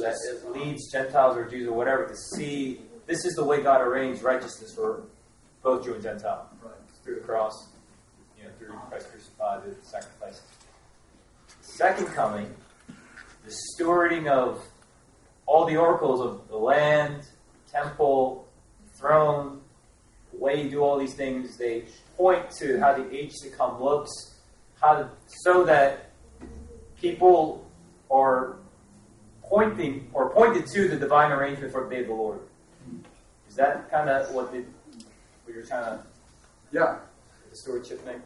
that it leads Gentiles or Jews or whatever to see this is the way God arranged righteousness for both Jew and Gentile Right. through the cross, you know, through Christ crucified, the sacrifice. Second coming, the stewarding of all the oracles of the land, temple, throne, the way you do all these things, they point to how the age to come looks, how to, so that people are pointing or pointed to the divine arrangement for the day of the Lord. Is that kind of what the what you're trying to Yeah. the stewardship thing?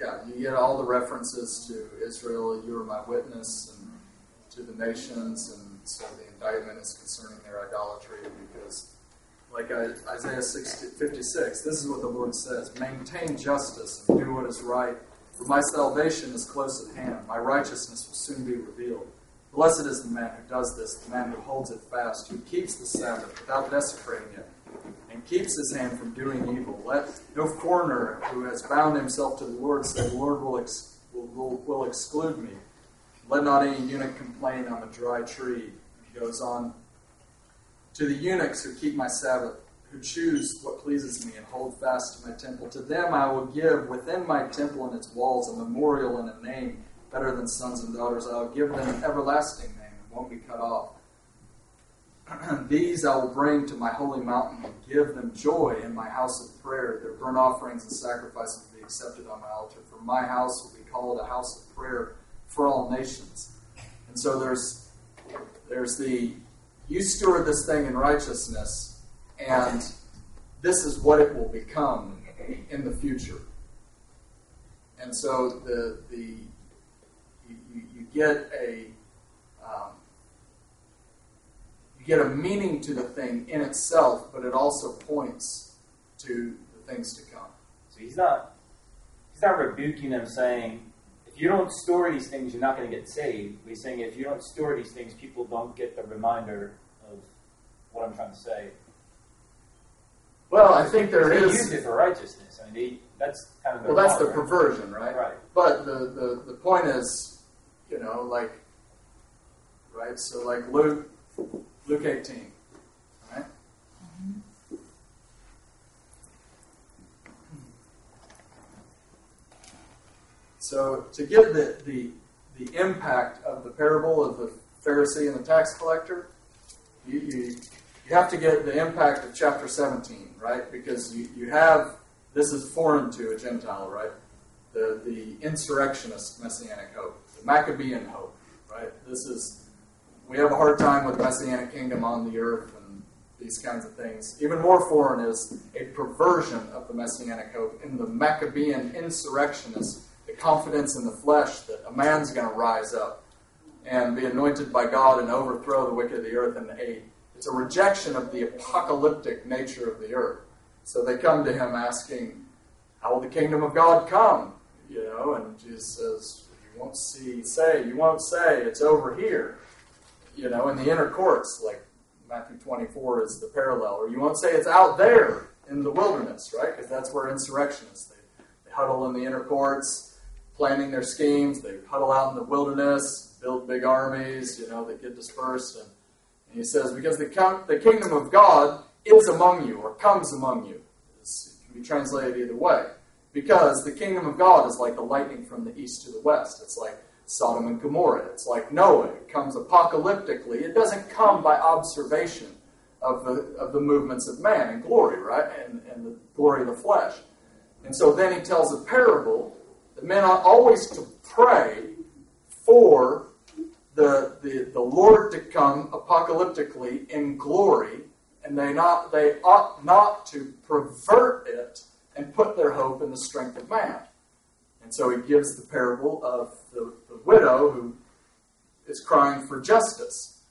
Yeah, you get all the references to Israel, you are my witness, and to the nations, and so the indictment is concerning their idolatry because, like Isaiah 60, 56, this is what the Lord says Maintain justice and do what is right, for my salvation is close at hand. My righteousness will soon be revealed. Blessed is the man who does this, the man who holds it fast, who keeps the Sabbath without desecrating it and keeps his hand from doing evil. Let no foreigner who has bound himself to the Lord say, The Lord will, ex- will, will, will exclude me. Let not any eunuch complain, I'm a dry tree. He goes on. To the eunuchs who keep my Sabbath, who choose what pleases me and hold fast to my temple, to them I will give within my temple and its walls a memorial and a name better than sons and daughters. I will give them an everlasting name and won't be cut off. These I will bring to my holy mountain and give them joy in my house of prayer. Their burnt offerings and sacrifices will be accepted on my altar. For my house will be called a house of prayer for all nations. And so there's there's the you steward this thing in righteousness, and this is what it will become in the future. And so the the get a um, you get a meaning to the thing in itself, but it also points to the things to come. So he's not he's not rebuking them saying, if you don't store these things, you're not going to get saved. He's saying if you don't store these things, people don't get the reminder of what I'm trying to say. Well, I think there they is. use it for righteousness. I mean, they, that's kind of Well, that's the perversion, right? Right. But the, the, the point is, you know, like, right? So, like Luke, Luke 18, right? Mm-hmm. So, to get the, the, the impact of the parable of the Pharisee and the tax collector, you, you, you have to get the impact of chapter 17, right? Because you, you have, this is foreign to a Gentile, right? The, the insurrectionist messianic hope, Maccabean hope, right? This is, we have a hard time with messianic kingdom on the earth and these kinds of things. Even more foreign is a perversion of the messianic hope in the Maccabean insurrectionists, the confidence in the flesh that a man's going to rise up and be anointed by God and overthrow the wicked of the earth and a it's a rejection of the apocalyptic nature of the earth. So they come to him asking, How will the kingdom of God come? You know, and Jesus says, won't see say, you won't say it's over here. You know, in the inner courts, like Matthew 24 is the parallel. Or you won't say it's out there in the wilderness, right? Because that's where insurrectionists they, they huddle in the inner courts, planning their schemes, they huddle out in the wilderness, build big armies, you know, that get dispersed and and he says, because the, count, the kingdom of God is among you, or comes among you. It's, it can be translated either way. Because the kingdom of God is like the lightning from the east to the west. It's like Sodom and Gomorrah. It's like Noah. It comes apocalyptically. It doesn't come by observation of the, of the movements of man and glory, right? And, and the glory of the flesh. And so then he tells a parable that men ought always to pray for the, the, the Lord to come apocalyptically in glory, and they not they ought not to pervert it and put their hope in the strength of man. And so he gives the parable of the, the widow who is crying for justice.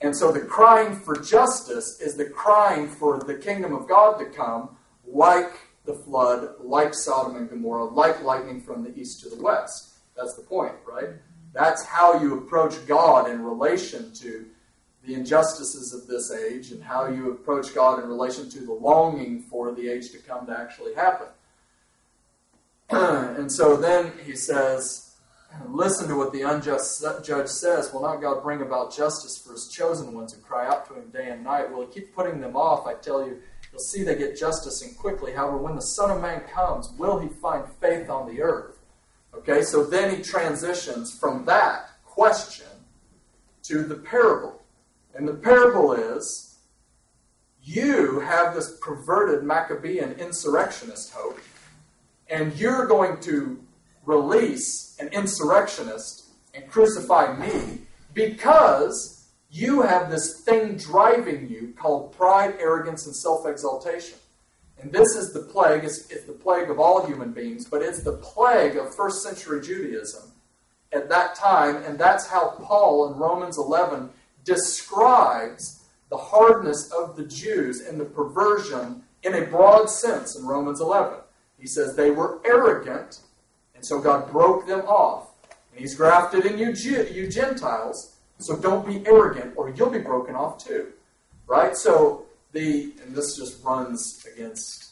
And so the crying for justice is the crying for the kingdom of God to come, like the flood, like Sodom and Gomorrah, like lightning from the east to the west. That's the point, right? That's how you approach God in relation to the injustices of this age and how you approach God in relation to the longing for the age to come to actually happen. and so then he says, listen to what the unjust judge says. Will not God bring about justice for his chosen ones who cry out to him day and night? Will he keep putting them off? I tell you, you'll see they get justice and quickly. However, when the Son of Man comes, will he find faith on the earth? Okay, so then he transitions from that question to the parable. And the parable is you have this perverted Maccabean insurrectionist hope, and you're going to release an insurrectionist and crucify me because you have this thing driving you called pride, arrogance, and self exaltation. And this is the plague, it's, it's, the plague of all human beings, but it's the plague of first century Judaism at that time, and that's how Paul in Romans 11 describes the hardness of the Jews and the perversion in a broad sense in Romans 11. He says they were arrogant and so God broke them off. And He's grafted in you, you Gentiles, so don't be arrogant or you'll be broken off too. Right? So, the, and this just runs against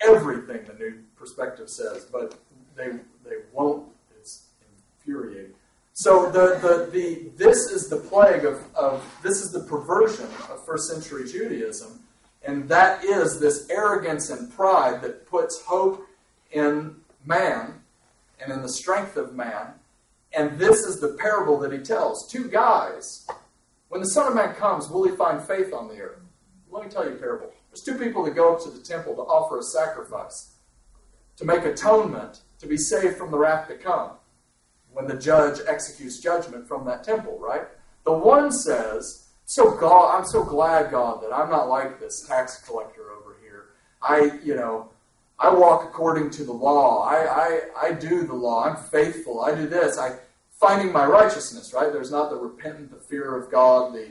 everything the New Perspective says, but they, they won't. It's infuriating. So the, the, the, this is the plague of, of, this is the perversion of first century Judaism. And that is this arrogance and pride that puts hope in man and in the strength of man. And this is the parable that he tells. Two guys. When the Son of Man comes, will he find faith on the earth? Let me tell you a parable. There's two people that go up to the temple to offer a sacrifice, to make atonement, to be saved from the wrath to come when the judge executes judgment from that temple, right? The one says, So God, I'm so glad, God, that I'm not like this tax collector over here. I, you know, I walk according to the law. I, I, I do the law. I'm faithful. I do this. I finding my righteousness, right? There's not the repentant, the fear of God, the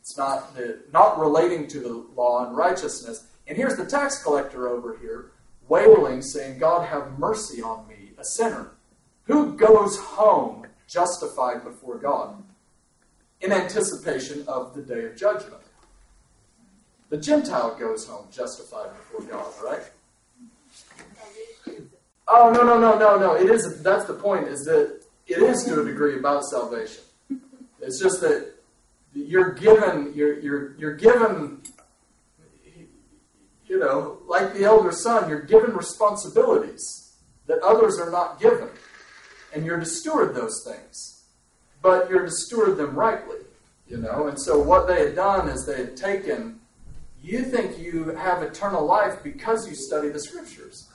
it's not the not relating to the law and righteousness. And here's the tax collector over here wailing, saying, God have mercy on me, a sinner. Who goes home justified before God in anticipation of the day of judgment? The Gentile goes home justified before God, right? Oh no no no no no! It is. That's the point. Is that it is to a degree about salvation. It's just that you're given. You're you're you're given. You know, like the elder son, you're given responsibilities that others are not given, and you're to steward those things. But you're to steward them rightly. You know, and so what they had done is they had taken. You think you have eternal life because you study the scriptures.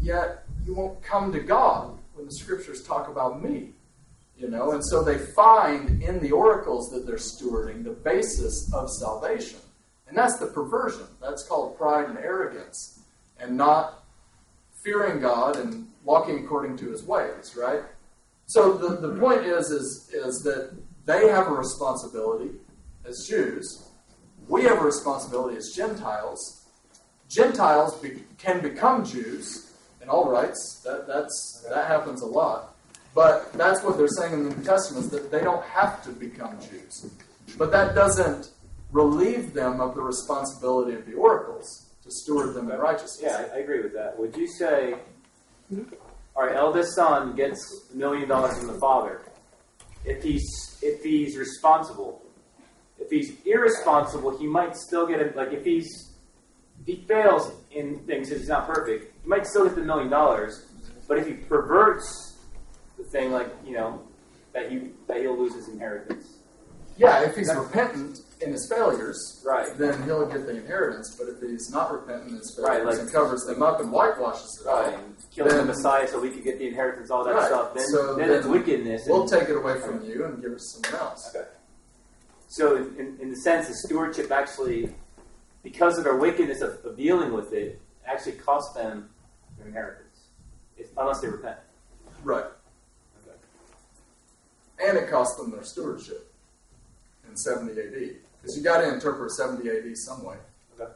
Yet you won't come to God when the scriptures talk about me. You know, and so they find in the oracles that they're stewarding the basis of salvation. And that's the perversion. That's called pride and arrogance. And not fearing God and walking according to his ways, right? So the, the point is, is is that they have a responsibility as Jews. We have a responsibility as Gentiles. Gentiles be, can become Jews in all rights. That that's that happens a lot. But that's what they're saying in the New Testament is that they don't have to become Jews. But that doesn't relieve them of the responsibility of the oracles to steward them in righteousness. Yeah, I, I agree with that. Would you say our eldest son gets a million dollars from the father? If he's if he's responsible, if he's irresponsible, he might still get it. Like if he's if he fails in things, if he's not perfect, he might still get the million dollars, but if he perverts the thing, like you know, that he that he'll lose his inheritance. Yeah, if he's repentant in his failures, right, then he'll get the inheritance. But if he's not repentant in his failures right, like, and covers them up and whitewashes it, right, and kills then, the Messiah so we could get the inheritance, all that right. stuff, then, so then, then it's wickedness. We'll take it away from you and give it to someone else. Okay. So, in, in the sense, the stewardship actually, because of their wickedness of, of dealing with it, actually cost them their inheritance, it's, unless they repent. Right. Okay. And it cost them their stewardship in 70 AD. Because you got to interpret 70 AD some way. Okay.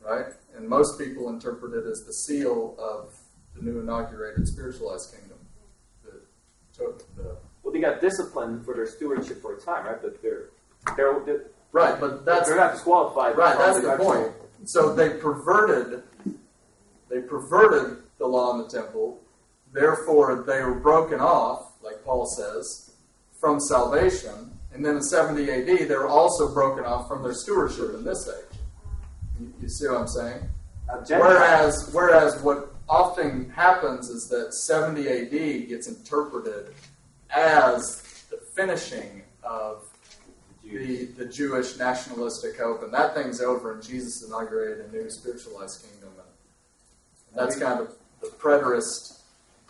Right? And most people interpret it as the seal of the new inaugurated spiritualized kingdom that took the. Well, they got disciplined for their stewardship for a time, right? But they're. they're, they're right, but that's. They're not disqualified. Right, that's the point. So they perverted. They perverted the law in the temple. Therefore, they were broken off like Paul says, from salvation. And then in 70 AD, they were also broken off from their stewardship in this age. You, you see what I'm saying? Whereas, whereas what often happens is that 70 AD gets interpreted as the finishing of the, the Jewish nationalistic hope, and that thing's over, and Jesus inaugurated a new spiritualized kingdom. And that's kind of the preterist.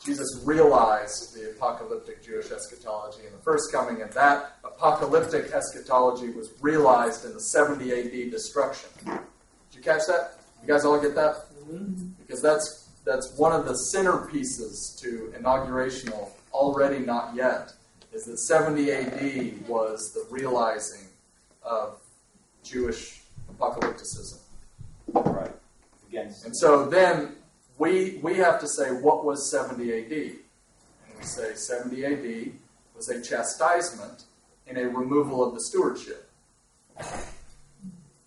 Jesus realized the apocalyptic Jewish eschatology in the first coming, and that apocalyptic eschatology was realized in the 70 AD destruction. Did you catch that? You guys all get that? Mm-hmm. Because that's that's one of the centerpieces to inaugurational already not yet is that 70 AD was the realizing of Jewish apocalypticism. Right. Against. And so then we we have to say what was 70 AD, and we say 70 AD was a chastisement and a removal of the stewardship.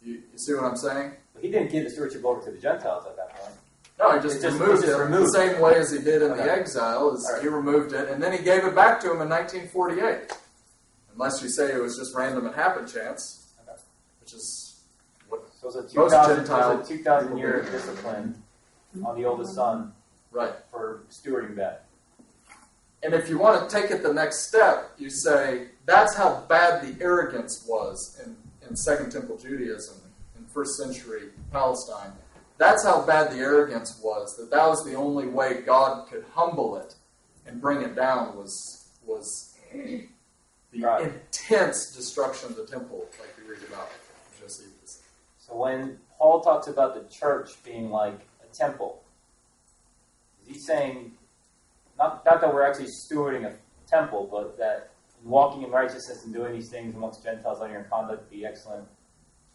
You, you see what I'm saying? he didn't give the stewardship over to the Gentiles at that point. No, he just, just removed it removed. the same way as he did in okay. the exile. Is right. He removed it, and then he gave it back to him in 1948. Unless you say it was just random and happen chance, okay. which is what so it's a 2000, most 2000 year discipline on the oldest son right. for stewarding that. And if you want to take it the next step, you say that's how bad the arrogance was in, in Second Temple Judaism in first century Palestine. That's how bad the arrogance was, that that was the only way God could humble it and bring it down was, was the right. intense destruction of the temple, like we read about Josephus. So when Paul talks about the church being like a temple, is he saying, not, not that we're actually stewarding a temple, but that walking in righteousness and doing these things amongst Gentiles, letting your conduct be excellent,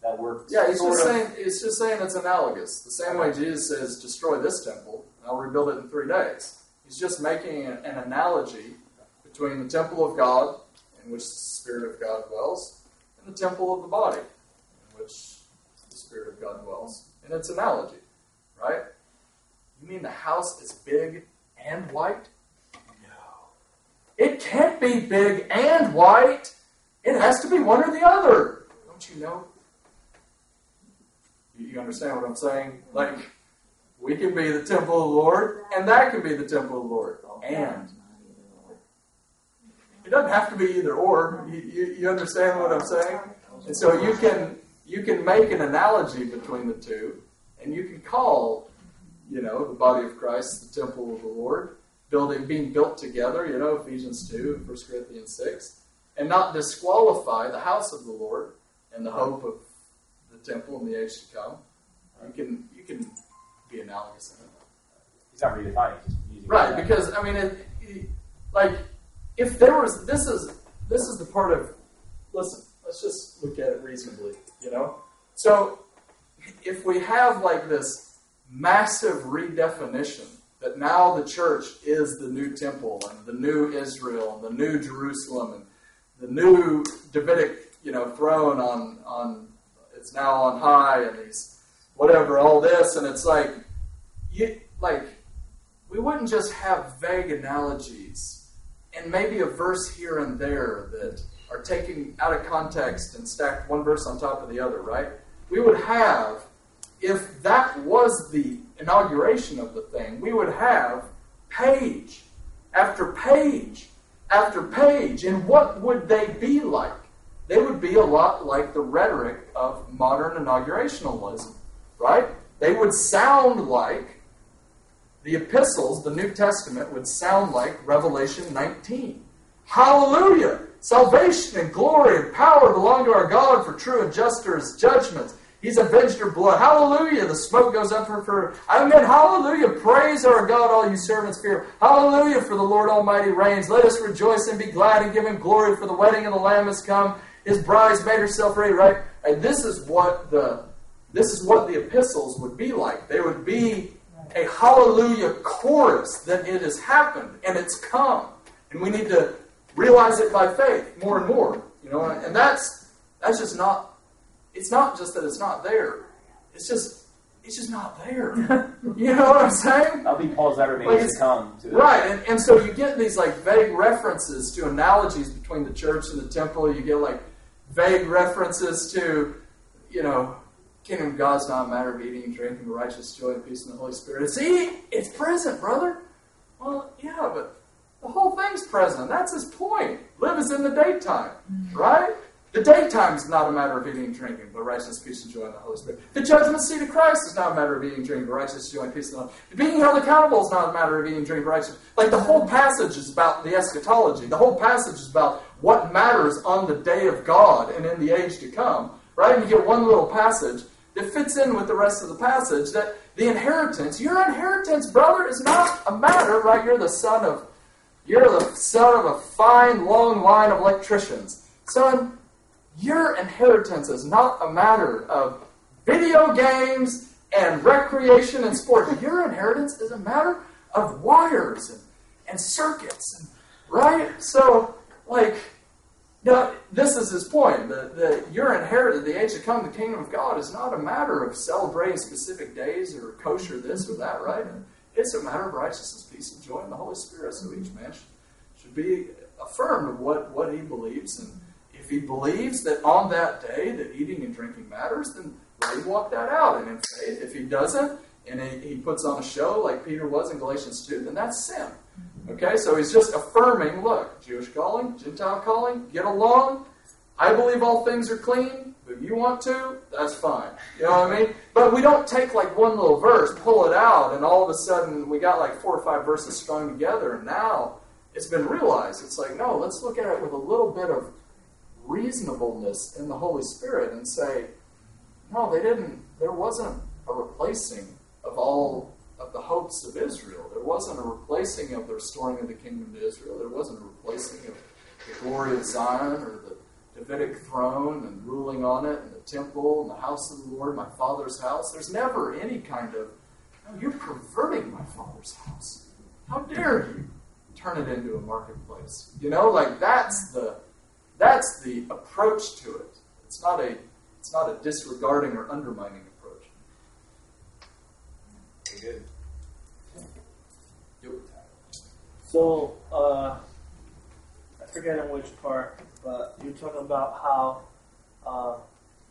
that works. Yeah, it's just saying it's just saying it's analogous. The same way Jesus says, "Destroy this temple, and I'll rebuild it in three days." He's just making an, an analogy between the temple of God, in which the Spirit of God dwells, and the temple of the body, in which the Spirit of God dwells. And it's analogy, right? You mean the house is big and white? It can't be big and white. It has to be one or the other. Don't you know? You understand what I'm saying? Like, we can be the temple of the Lord, and that can be the temple of the Lord. Oh, and it doesn't have to be either or. You, you, you understand what I'm saying? And so you can you can make an analogy between the two, and you can call, you know, the body of Christ the temple of the Lord, building being built together. You know, Ephesians two, and 1 Corinthians six, and not disqualify the house of the Lord and the hope of the temple in the age to come. You can you can be analogous in it. He's not redefining. Right, because I mean, it, it, like if there was this is this is the part of listen. Let's just look at it reasonably. You know, so if we have like this massive redefinition that now the church is the new temple and the new Israel and the new Jerusalem and the new Davidic, you know, throne on on it's now on high and these whatever, all this, and it's like you like we wouldn't just have vague analogies and maybe a verse here and there that are taken out of context and stacked one verse on top of the other, right? We would have, if that was the inauguration of the thing, we would have page after page after page. And what would they be like? they would be a lot like the rhetoric of modern inaugurationalism, right? They would sound like the epistles, the New Testament would sound like Revelation 19. Hallelujah! Salvation and glory and power belong to our God for true and just are his judgments. He's avenged your blood. Hallelujah. The smoke goes up for, for Amen. Hallelujah. Praise our God, all you servants fear. Hallelujah, for the Lord Almighty reigns. Let us rejoice and be glad and give him glory, for the wedding of the Lamb has come his bride's made herself ready, right? And this is what the this is what the epistles would be like. They would be a hallelujah chorus that it has happened and it's come. And we need to realize it by faith more and more. You know, and that's that's just not it's not just that it's not there. It's just it's just not there. you know what I'm saying? I'll be Paul's letter Like to come to Right, and, and so you get these like vague references to analogies between the church and the temple. You get like vague references to, you know, kingdom of God's not a matter of eating and drinking, but righteous joy and peace in the Holy Spirit. See, it's present, brother. Well, yeah, but the whole thing's present. That's his point. Live is in the daytime, right? The daytime is not a matter of eating and drinking, but righteousness, peace, and joy in the Holy Spirit. The judgment seat of Christ is not a matter of eating and drinking, but righteousness, joy, and peace in the Holy. Being held accountable is not a matter of eating and drinking, righteousness. Like the whole passage is about the eschatology. The whole passage is about what matters on the day of God and in the age to come, right? And you get one little passage that fits in with the rest of the passage that the inheritance, your inheritance, brother, is not a matter, right? You're the son of you're the son of a fine, long line of electricians. Son, your inheritance is not a matter of video games and recreation and sport. Your inheritance is a matter of wires and, and circuits, and, right? So, like, now, this is his point. The, the, your inheritance, the age to come, the kingdom of God, is not a matter of celebrating specific days or kosher this or that, right? It's a matter of righteousness, peace, and joy in the Holy Spirit. So each man should, should be affirmed of what, what he believes. And if he believes that on that day that eating and drinking matters, then let him walk that out. And in faith, if he doesn't, and he, he puts on a show like Peter was in Galatians 2, then that's sin. Okay, so he's just affirming look, Jewish calling, Gentile calling, get along. I believe all things are clean. If you want to, that's fine. You know what I mean? But we don't take like one little verse, pull it out, and all of a sudden we got like four or five verses strung together, and now it's been realized. It's like, no, let's look at it with a little bit of reasonableness in the Holy Spirit and say, no, they didn't, there wasn't a replacing of all of the hopes of Israel. There wasn't a replacing of the restoring of the kingdom to Israel. There wasn't a replacing of the glory of Zion or the Davidic throne and ruling on it and the temple and the house of the Lord, my father's house. There's never any kind of, no, you're perverting my father's house. How dare you turn it into a marketplace? You know, like that's the that's the approach to it. It's not a it's not a disregarding or undermining approach. Very good. So, uh, I forget in which part, but you're talking about how uh,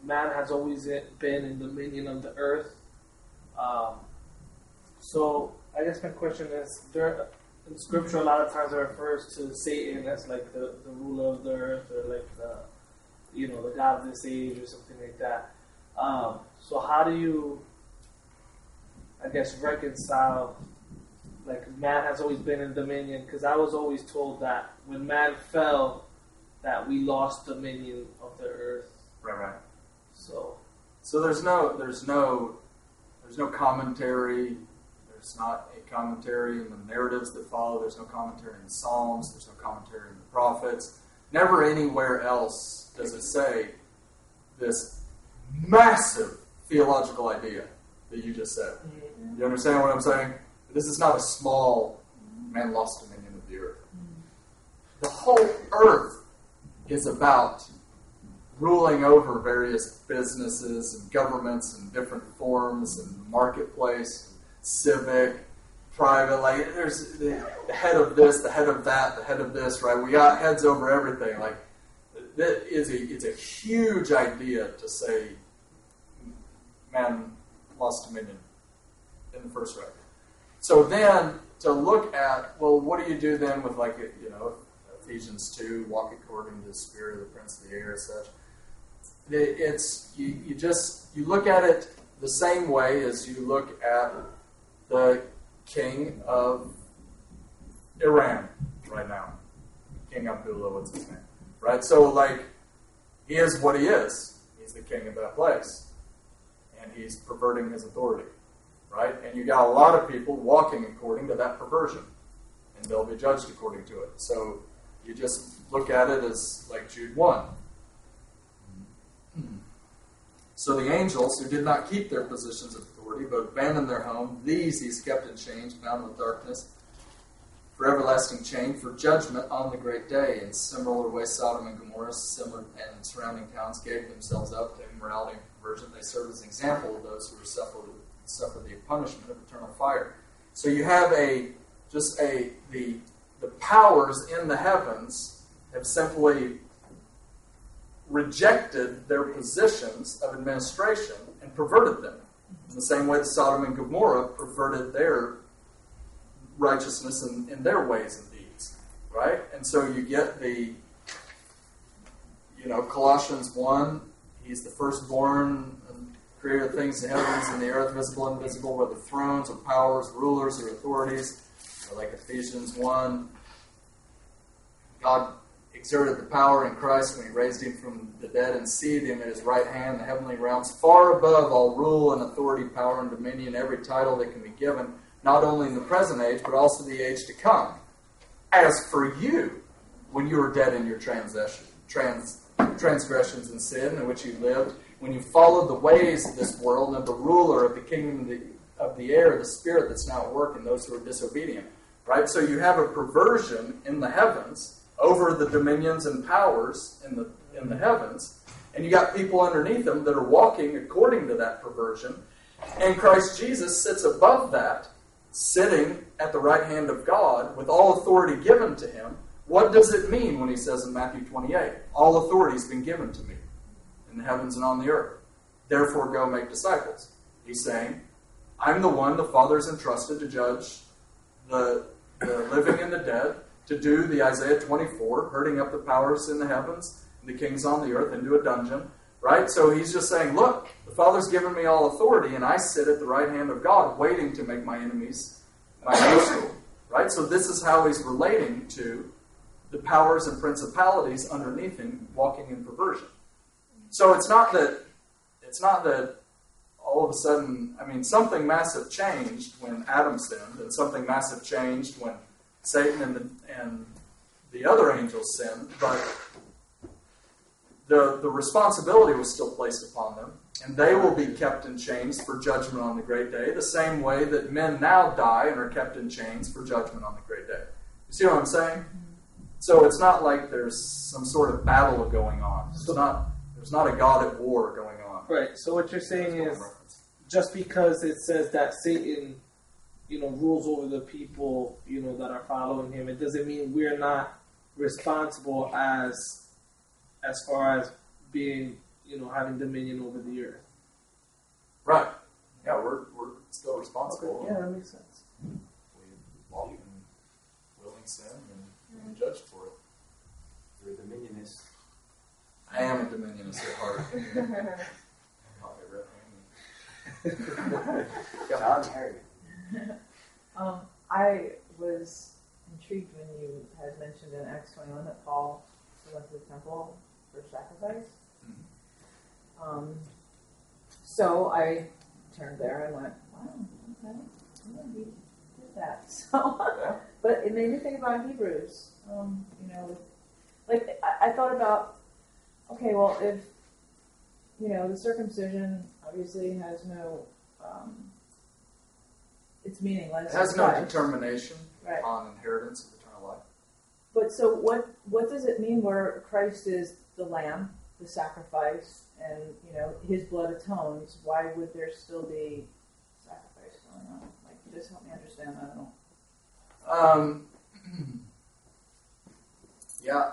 man has always been in dominion of the earth. Um, so, I guess my question is: there in Scripture, a lot of times it refers to Satan as like the, the ruler of the earth, or like the you know the god of this age, or something like that. Um, so, how do you, I guess, reconcile like man has always been in dominion because I was always told that when man fell, that we lost dominion of the earth. Right, right. So So there's no there's no there's no commentary. There's not commentary in the narratives that follow. There's no commentary in the Psalms. There's no commentary in the prophets. Never anywhere else does it say this massive theological idea that you just said. Mm-hmm. You understand what I'm saying? This is not a small man lost dominion of the earth. The whole earth is about ruling over various businesses and governments and different forms and marketplace, civic, private. Like there's the, head of this, the head of that, the head of this. Right? We got heads over everything. Like that is a it's a huge idea to say man lost dominion in the first record. So then to look at well, what do you do then with like you know Ephesians two, walk according to the spirit of the prince of the air, such. It's you, you just you look at it the same way as you look at the king of Iran right now, King Abdullah. What's his name? Right. So like he is what he is. He's the king of that place, and he's perverting his authority right? And you got a lot of people walking according to that perversion, and they'll be judged according to it. So you just look at it as like Jude 1. Hmm. Hmm. So the angels who did not keep their positions of but abandoned their home, these he's kept in chains, bound with darkness, for everlasting chain, for judgment on the great day. In similar way, Sodom and Gomorrah, similar and surrounding towns, gave themselves up to immorality and perversion. They serve as an example of those who suffer- suffer the punishment of eternal fire. So you have a just a the the powers in the heavens have simply rejected their positions of administration and perverted them. In the same way that Sodom and Gomorrah perverted their righteousness in, in their ways and deeds. Right? And so you get the you know, Colossians 1, he's the firstborn and creator of things in heavens and the earth, visible and invisible, whether thrones or powers, rulers or authorities. Or like Ephesians 1, God exerted the power in Christ when he raised him from the dead and seated him at his right hand in the heavenly realms, far above all rule and authority, power and dominion, every title that can be given, not only in the present age, but also the age to come. As for you, when you were dead in your trans, transgressions and sin in which you lived, when you followed the ways of this world and of the ruler of the kingdom of the, of the air, the spirit that's now at work in those who are disobedient. Right? So you have a perversion in the heavens over the dominions and powers in the in the heavens, and you got people underneath them that are walking according to that perversion. And Christ Jesus sits above that, sitting at the right hand of God with all authority given to him. What does it mean when he says in Matthew 28, All authority has been given to me in the heavens and on the earth? Therefore, go make disciples. He's saying, I'm the one the Father entrusted to judge the, the living and the dead, to do the Isaiah 24, herding up the powers in the heavens and the kings on the earth into a dungeon. Right? So he's just saying, Look, the Father's given me all authority, and I sit at the right hand of God, waiting to make my enemies my nation. Right? So this is how he's relating to the powers and principalities underneath him walking in perversion. So it's not that it's not that all of a sudden, I mean, something massive changed when Adam sinned, and something massive changed when Satan and the, and the other angels sinned, but the, the responsibility was still placed upon them, and they will be kept in chains for judgment on the great day, the same way that men now die and are kept in chains for judgment on the great day. You see what I'm saying? So it's not like there's some sort of battle going on. It's not there's not a God at war going on. Right. So what you're saying is just because it says that Satan, you know, rules over the people, you know, that are following him, it doesn't mean we're not responsible as as far as being, you know, having dominion over the earth. Right. Yeah, we're, we're still responsible. Yeah, that makes sense. We walk in willing sin and be judged for it. You're a dominionist. I am a dominionist at heart. Caught me red-handed. John Harry. Um, I was intrigued when you had mentioned in Acts 21 that Paul went to the temple for sacrifice. Um, so I turned there and went, wow, okay, yeah, he did that. So, Yeah. but it made me think about Hebrews. Um, you know, like I, I thought about, okay, well, if you know the circumcision obviously has no, um, it's meaningless. It has no Right. determination Right. on inheritance of eternal life. But so what? What does it mean where Christ is the Lamb, the sacrifice, and you know His blood atones? Why would there still be sacrifice going on? Like, just help me understand. that don't know. Um, yeah.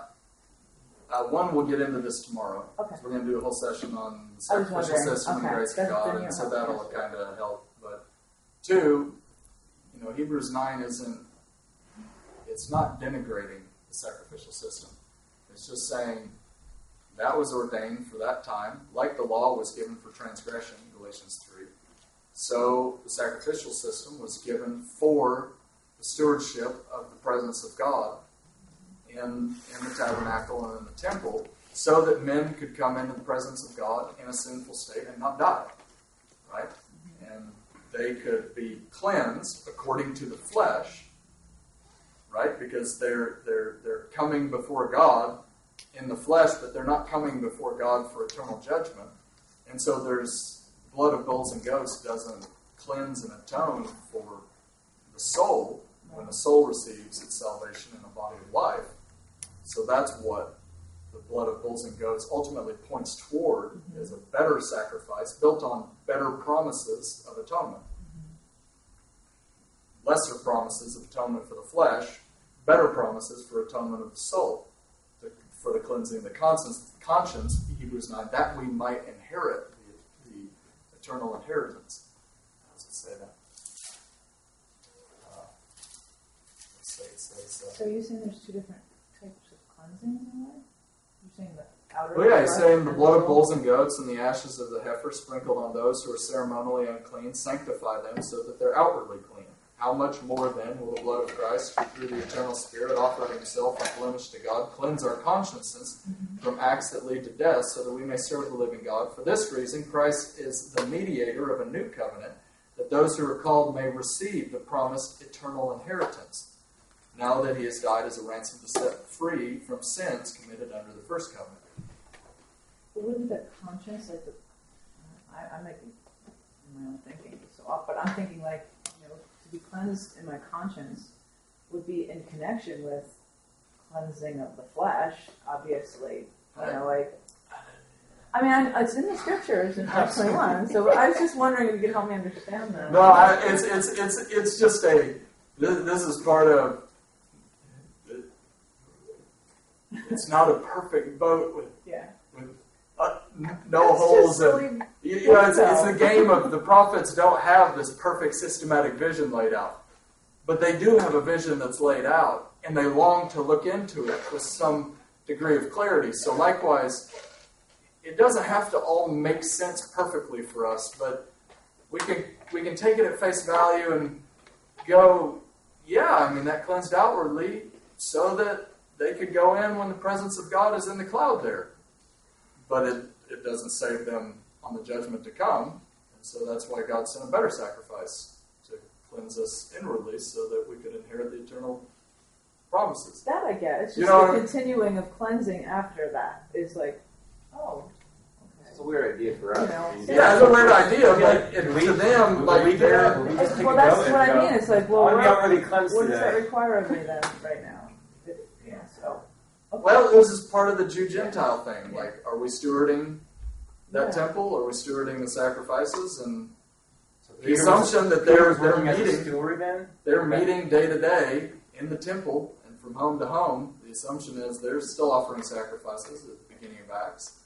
Uh, one, we'll get into this tomorrow. Okay. We're going to do a whole session on the sacrificial system and Okay. grace of God, and so that'll kind of help. But two, know, Hebrews 9 isn't, it's not denigrating the sacrificial system. It's just saying that was ordained for that time, like the law was given for transgression, Galatians 3. So the sacrificial system was given for the stewardship of the presence of God in, in the tabernacle and in the temple, so that men could come into the presence of God in a sinful state and not die. Right? They could be cleansed according to the flesh, right? Because they're they're they're coming before God in the flesh, but they're not coming before God for eternal judgment. And so there's blood of bulls and goats doesn't cleanse and atone for the soul when the soul receives its salvation in a body of life. So that's what blood of bulls and goats ultimately points toward as a better sacrifice built on better promises of atonement. Lesser promises of atonement for the flesh, better promises for atonement of the soul, to, for the cleansing of the conscience, conscience, Hebrews 9, that we might inherit the, the eternal inheritance. How does it say that? Uh, let's see, it says, uh, So you're saying there's two different types of cleansing in a the outer. Well, yeah, he's saying the blood of bulls and goats and the ashes of the heifer sprinkled on those who are ceremonially unclean sanctify them so that they're outwardly clean. How much more then will the blood of Christ, who through the eternal Spirit offered himself unblemished to God, cleanse our consciences from acts that lead to death, so that we may serve the living God? For this reason, Christ is the mediator of a new covenant, that those who are called may receive the promised eternal inheritance. Now that he has died as a ransom to set free from sins committed under the first covenant. But wouldn't the conscience, like the, I, I'm making my own thinking so off, but I'm thinking like, you know, to be cleansed in my conscience would be in connection with cleansing of the flesh, obviously. You know, like, I mean, it's in the scriptures in Acts 21, so I was just wondering if you could help me understand that. No, I, it's it's it's it's just a. This, this is part of. It's not a perfect boat with Yeah. with uh, no It's holes and you, you know it's, it's the game of the prophets don't have this perfect systematic vision laid out, but they do have a vision that's laid out, and they long to look into it with some degree of clarity. So likewise, it doesn't have to all make sense perfectly for us, but we can we can take it at face value and go, yeah, I mean that cleansed outwardly so that they could go in when the presence of God is in the cloud there. But it, it doesn't save them on the judgment to come. And so that's why God sent a better sacrifice to cleanse us inwardly so that we could inherit the eternal promises. That I get. It's just You know, the continuing of cleansing after that is like, oh, It's a weird idea for us. You know, Yeah, it's a weird idea, Yeah, but can it, we- to them, will like we do that? Will they're, we just well, that's what I mean. It's like, well, I want what, what does that require of me then, right now? It, yeah, so. okay. well, this is part of the Jew Gentile thing. Like, are we stewarding that Yeah. temple? Are we stewarding the sacrifices? And So the Peter was- assumption that they're they're working as a meeting steward then? they're meeting day to day in the temple and from home to home. The assumption is they're still offering sacrifices at the beginning of Acts,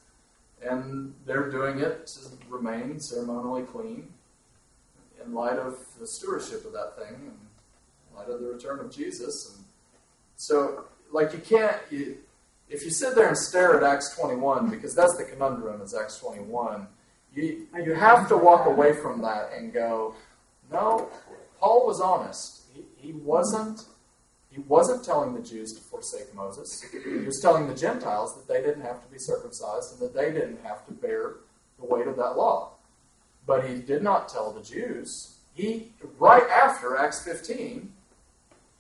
and they're doing it to remain ceremonially clean in light of the stewardship of that thing, and in light of the return of Jesus. And so, like, you can't. You, if you sit there and stare at Acts 21, because that's the conundrum, is Acts 21, you, you have to walk away from that and go, no, Paul was honest. He, he wasn't he wasn't telling the Jews to forsake Moses. He was telling the Gentiles that they didn't have to be circumcised and that they didn't have to bear the weight of that law. But he did not tell the Jews. He right after Acts 15,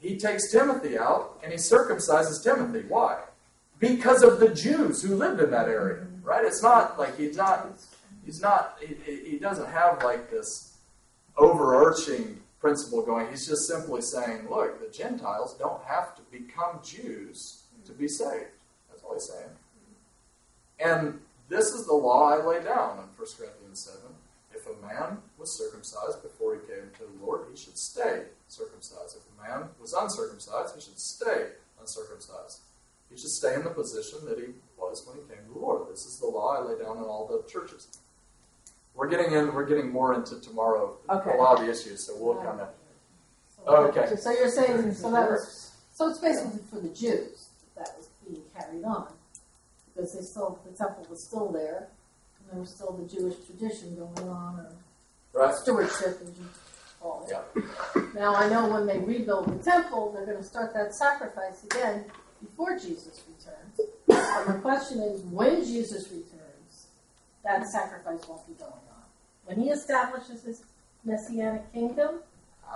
he takes Timothy out and he circumcises Timothy. Why? Because of the Jews who lived in that area. Right? It's not like he's not he's not he, he doesn't have like this overarching principle going he's just simply saying look the gentiles don't have to become jews to be saved that's all he's saying and this is the law i lay down in 1 corinthians 7 if a man was circumcised before he came to the lord he should stay circumcised if a man was uncircumcised he should stay uncircumcised he should stay in the position that he was when he came to the lord this is the law i lay down in all the churches we're getting in. We're getting more into tomorrow. Okay. A lot of the issues, so we'll kind of. Okay. So you're saying, so that was, so it's basically for the Jews that that was being carried on. Because they still, the temple was still there, and there was still the Jewish tradition going on, or Right. stewardship, as you call it. Yeah. Now, I know when they rebuild the temple, they're gonna start that sacrifice again before Jesus returns. And the question is, when Jesus returns, that sacrifice won't be going on. When he establishes his messianic kingdom,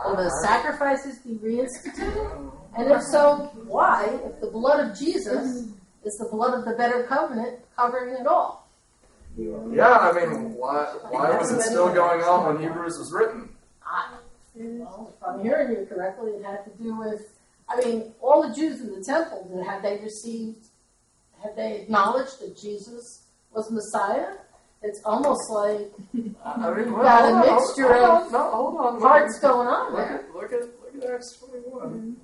Will the uh-huh. sacrifices be reinstituted? And if so, why? If the blood of Jesus mm-hmm. is the blood of the better covenant covering it all. Yeah, I mean, why? Why was it still going on when Hebrews was written? I, well, if I'm hearing you correctly, it had to do with, I mean, all the Jews in the temple, had they received, had they acknowledged that Jesus was Messiah? It's almost like I mean, well, Got a mixture on, of no, hold on. parts going on Look there. at, look at, look at Acts 21.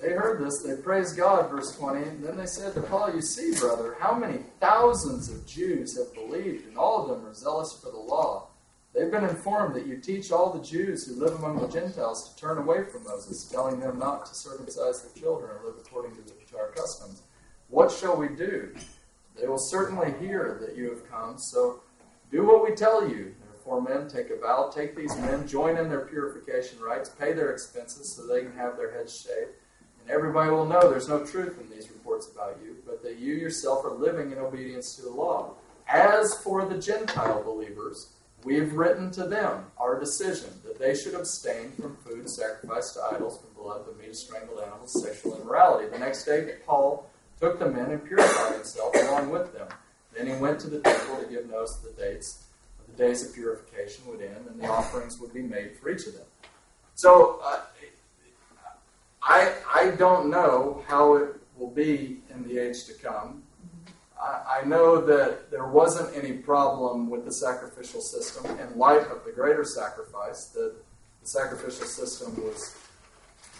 They heard this, they praised God, verse 20, and then they said to Paul, You see, brother, how many thousands of Jews have believed, and all of them are zealous for the law. They've been informed that you teach all the Jews who live among the Gentiles to turn away from Moses, telling them not to circumcise their children or live according to, the, to our customs. What shall we do? They will certainly hear that you have come, so do what we tell you. Therefore, men, take a vow, take these men, join in their purification rites, pay their expenses so they can have their heads shaved. Everybody will know there's no truth in these reports about you, but that you yourself are living in obedience to the law. As for the Gentile believers, we have written to them our decision that they should abstain from food sacrificed to idols, from blood, the meat of strangled animals, sexual immorality. The next day, Paul took the men and purified himself along with them. Then he went to the temple to give notice of the dates the days of purification would end, and the offerings would be made for each of them. So, uh, I I don't know how it will be in the age to come. I, I know that there wasn't any problem with the sacrificial system in light of the greater sacrifice. That the sacrificial system was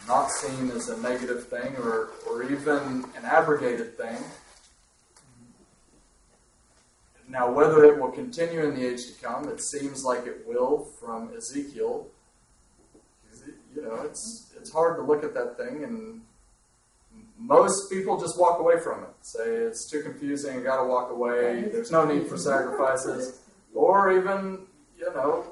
not seen as a negative thing or, or even an abrogated thing. Now, whether it will continue in the age to come, it seems like it will from Ezekiel. You know, it's it's hard to look at that thing, and most people just walk away from it. Say it's too confusing, got to walk away. There's no need for sacrifices, or even you know,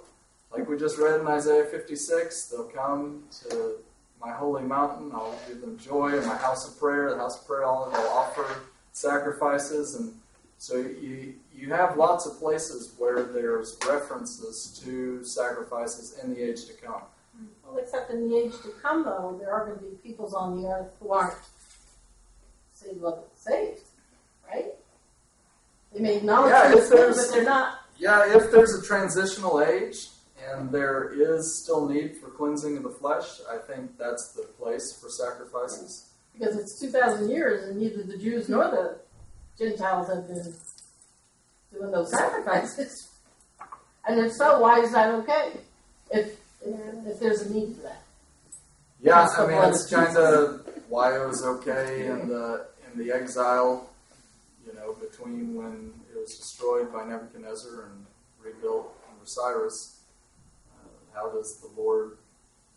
like we just read in Isaiah 56, they'll come to my holy mountain. I'll give them joy in my house of prayer. The house of prayer, all they'll offer sacrifices, and so you you have lots of places where there's references to sacrifices in the age to come. Well, except in the age to come, though, there are going to be peoples on the earth who aren't saved, saved, right? They may acknowledge Yeah, there's- but they're not. Yeah, if there's a transitional age and there is still need for cleansing of the flesh, I think that's the place for sacrifices. Because it's 2,000 years and neither the Jews nor the Gentiles have been doing those sacrifices. And if so, why is that okay? If, if, if there's a need for that. Yeah, I mean it's kind of why it was okay in the in the exile, you know, between when it was destroyed by Nebuchadnezzar and rebuilt under Cyrus. Uh, how does the Lord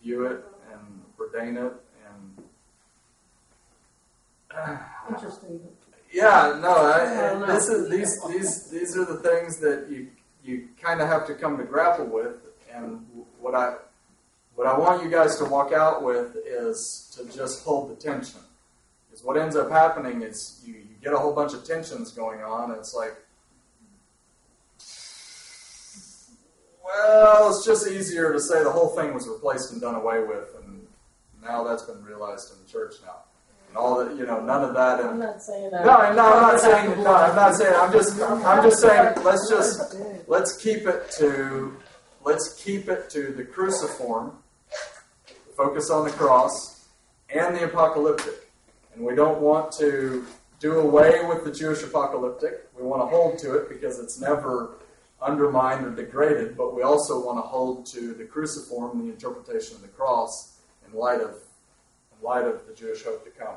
view it and ordain it and Interesting. Yeah, no, I I, this is these these these are the things that you you kind of have to come to grapple with, and what I what I want you guys to walk out with is to just hold the tension. Because what ends up happening is you, you get a whole bunch of tensions going on, and it's like, well, it's just easier to say the whole thing was replaced and done away with, and now that's been realized in the church now, and all that you know, none of that. And, I'm not saying that. no, no, I'm not saying. No, I'm not saying. I'm just. I'm just saying. Let's just. Let's keep it to. Let's keep it to the cruciform. Focus on the cross and the apocalyptic, and we don't want to do away with the Jewish apocalyptic. We want to hold to it because it's never undermined or degraded. But we also want to hold to the cruciform, the interpretation of the cross, in light of in light of the Jewish hope to come.